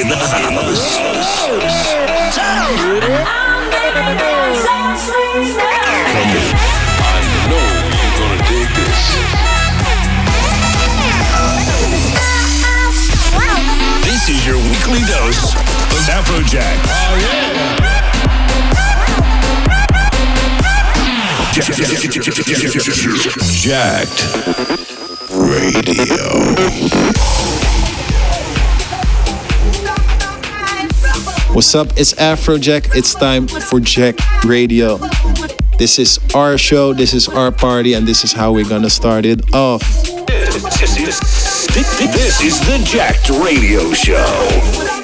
in the house. This is your weekly dose of Afrojack. Oh yeah. Jacked Radio. What's up? It's Afrojack. It's time for Jacked Radio. This is our show, this is our party, and this is how we're gonna start it off. This is, this is the Jacked Radio Show.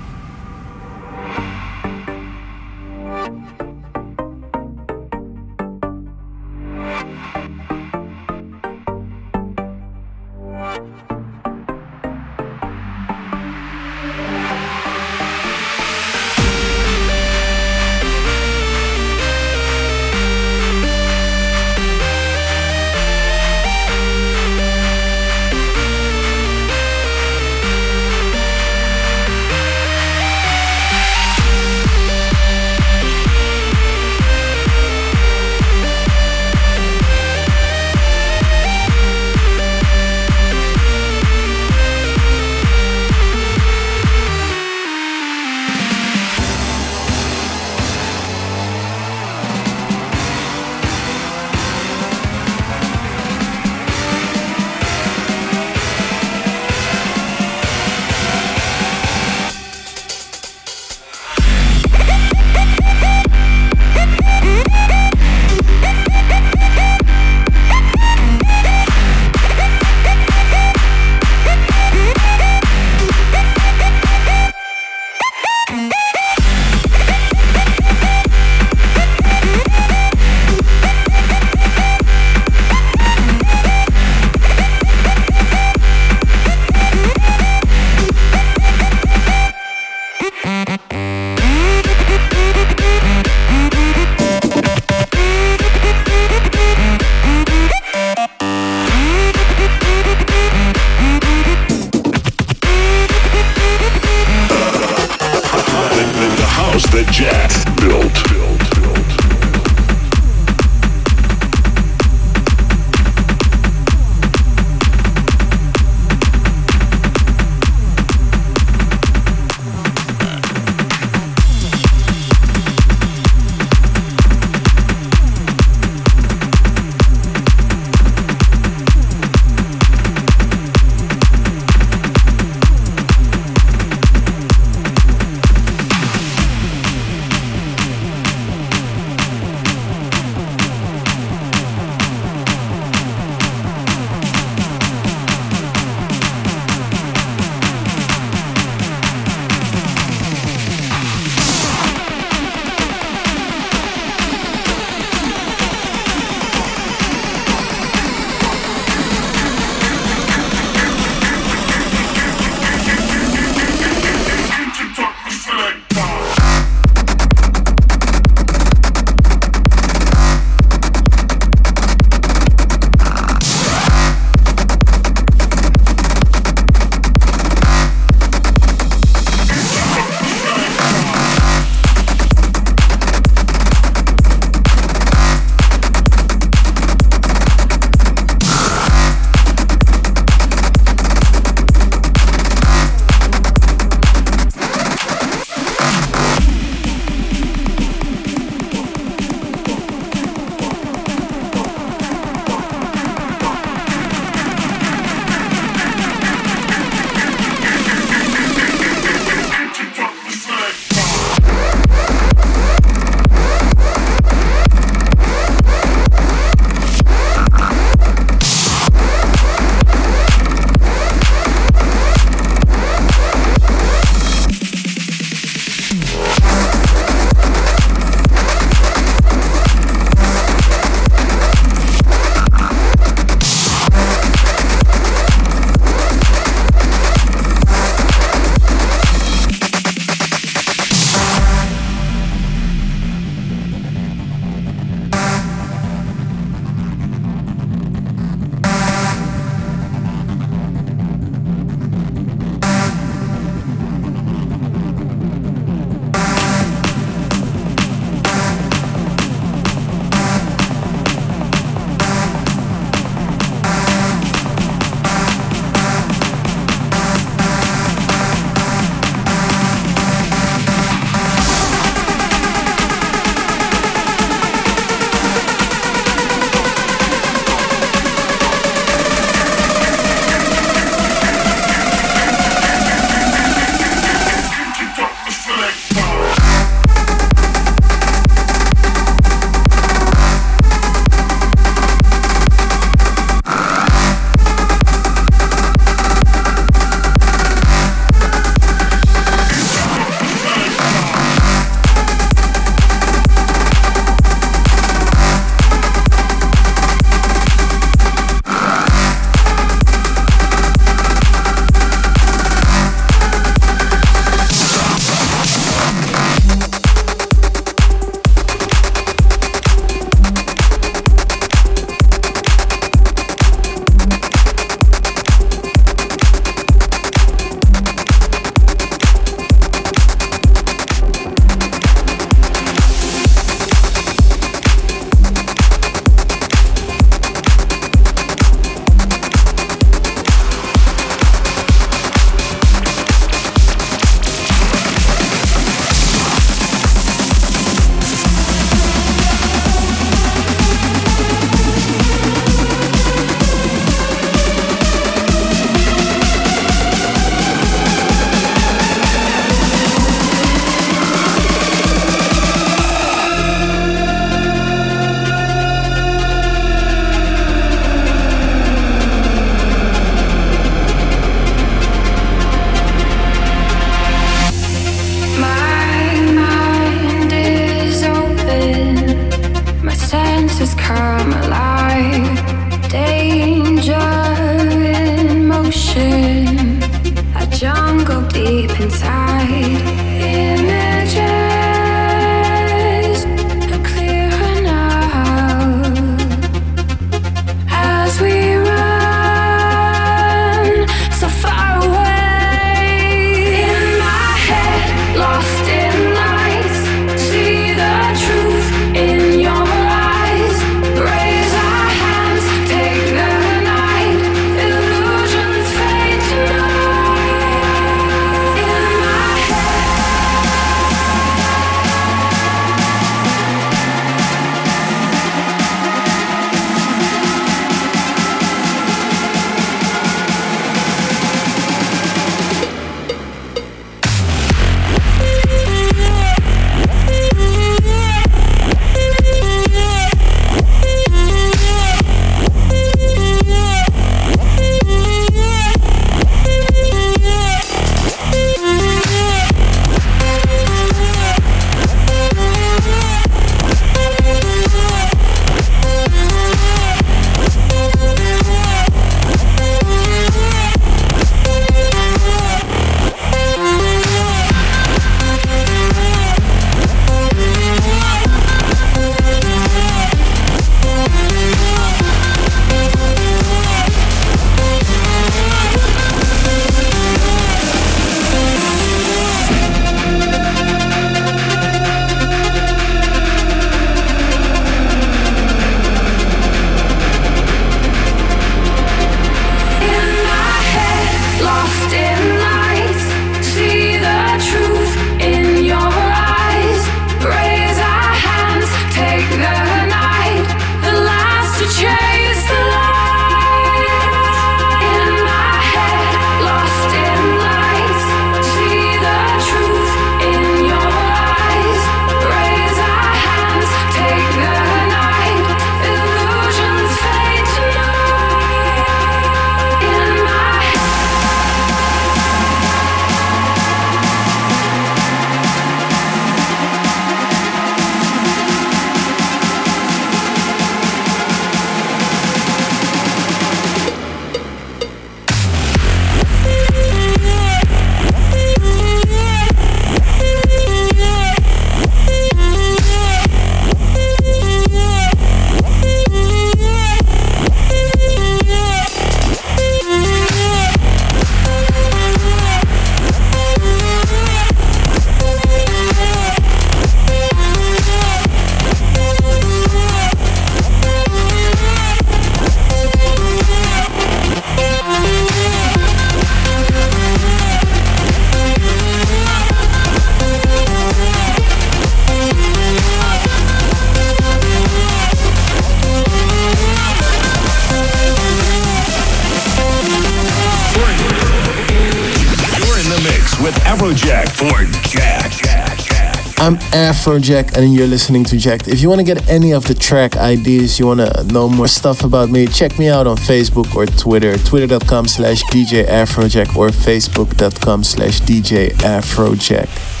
Afrojack and you're listening to Jacked. If you want to get any of the track ideas, you want to know more stuff about me, check me out on Facebook or Twitter. Twitter.com slash DJ Afrojack or Facebook.com slash DJ Afrojack.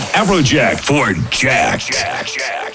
Afrojack for Jack. Jack, Jack.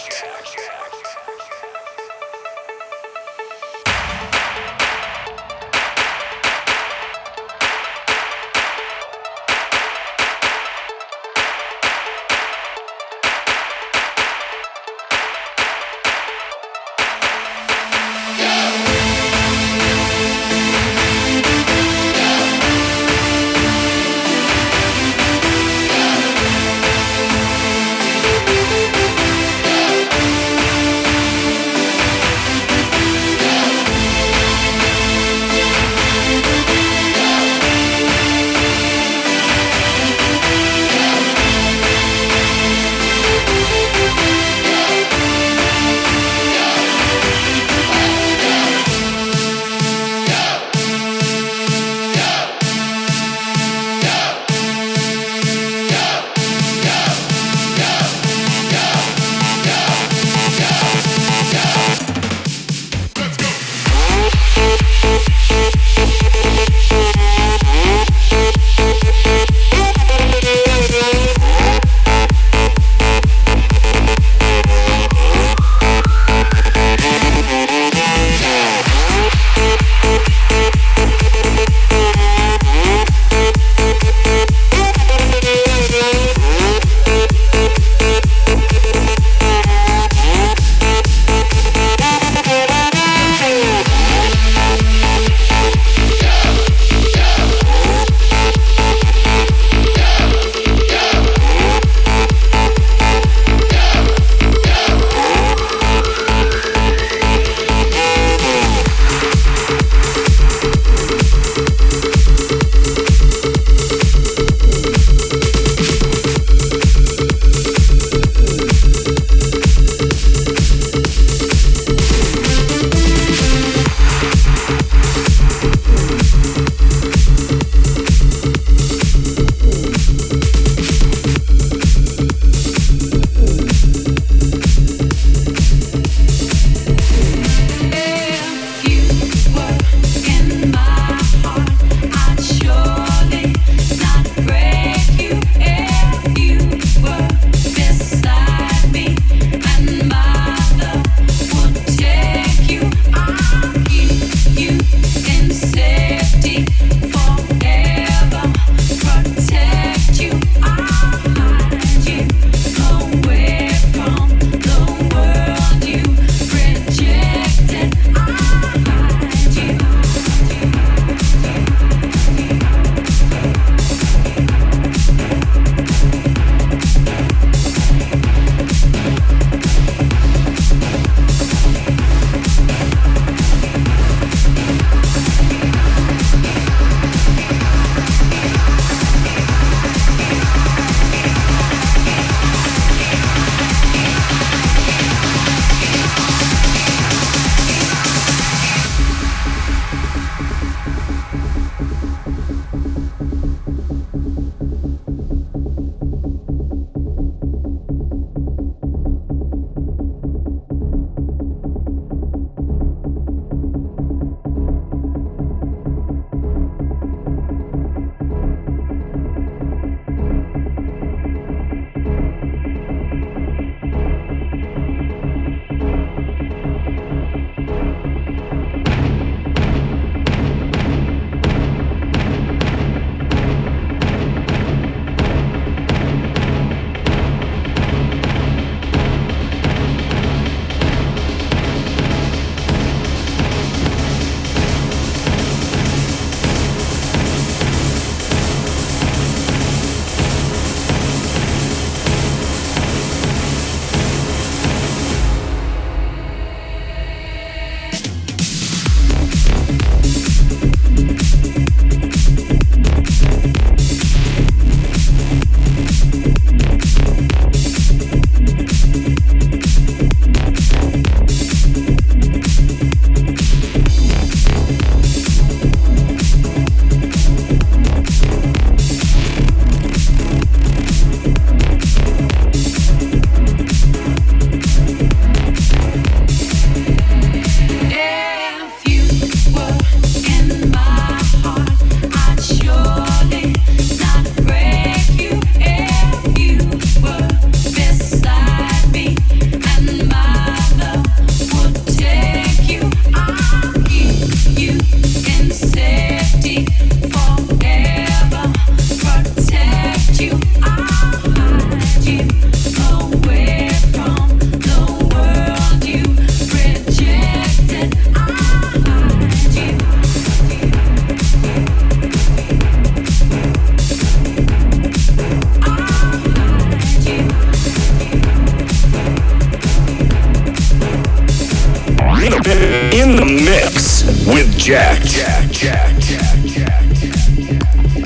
With Jack. Jack, Jack, Jack,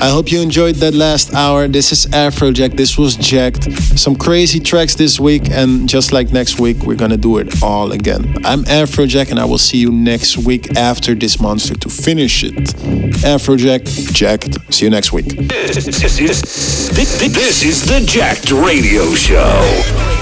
I hope you enjoyed that last hour. This is Afrojack. This was Jacked. Some crazy tracks this week, and just like next week, we're gonna do it all again. I'm Afrojack, and I will see you next week after this monster to finish it. Afrojack, Jacked. See you next week. This is, this is the Jacked Radio Show.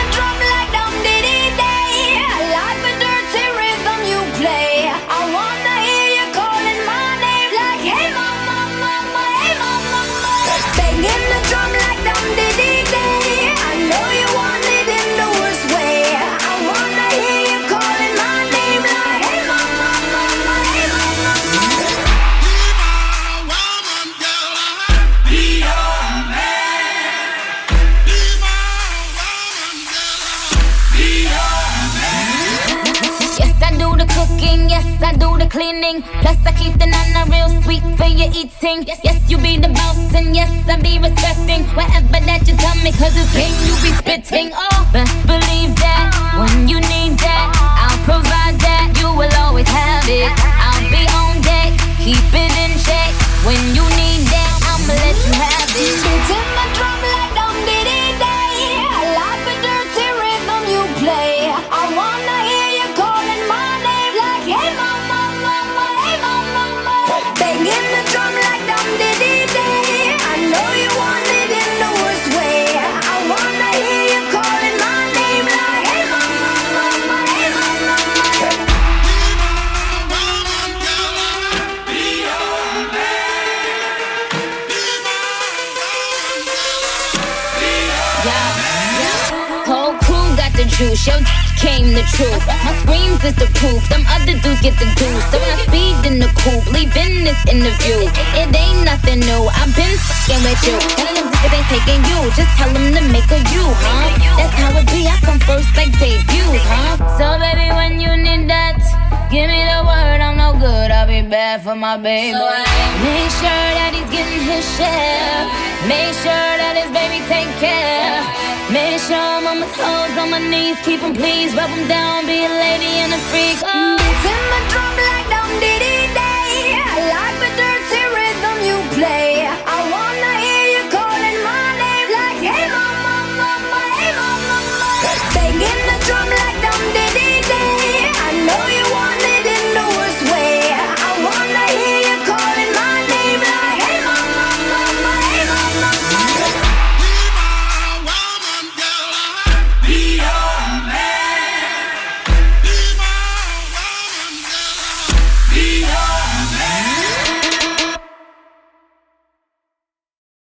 Cleaning. Plus, I keep the nana real sweet for your eating. Yes, you be the boss, and yes, I be respecting whatever that you tell me, cause it's game you be spitting. Oh, best believe that when you need that, the truth. My screams is the proof. Them other dudes get the. So when I speed in the coupe, leaving this interview. It ain't nothing new. I've been fucking with you. Telling them niggas ain't taking you. Just tell them to make a you, huh? That's how it be. I come first like debuts, huh? So baby, when you need that, give me the word. I'm no good. I'll be bad for my baby. Make sure that he's getting his share. Make sure that his baby take care. Make sure I'm on my toes, on my knees, keep him please, rub him down, be a lady and a freak. Oh. Beats in my drum like dee dee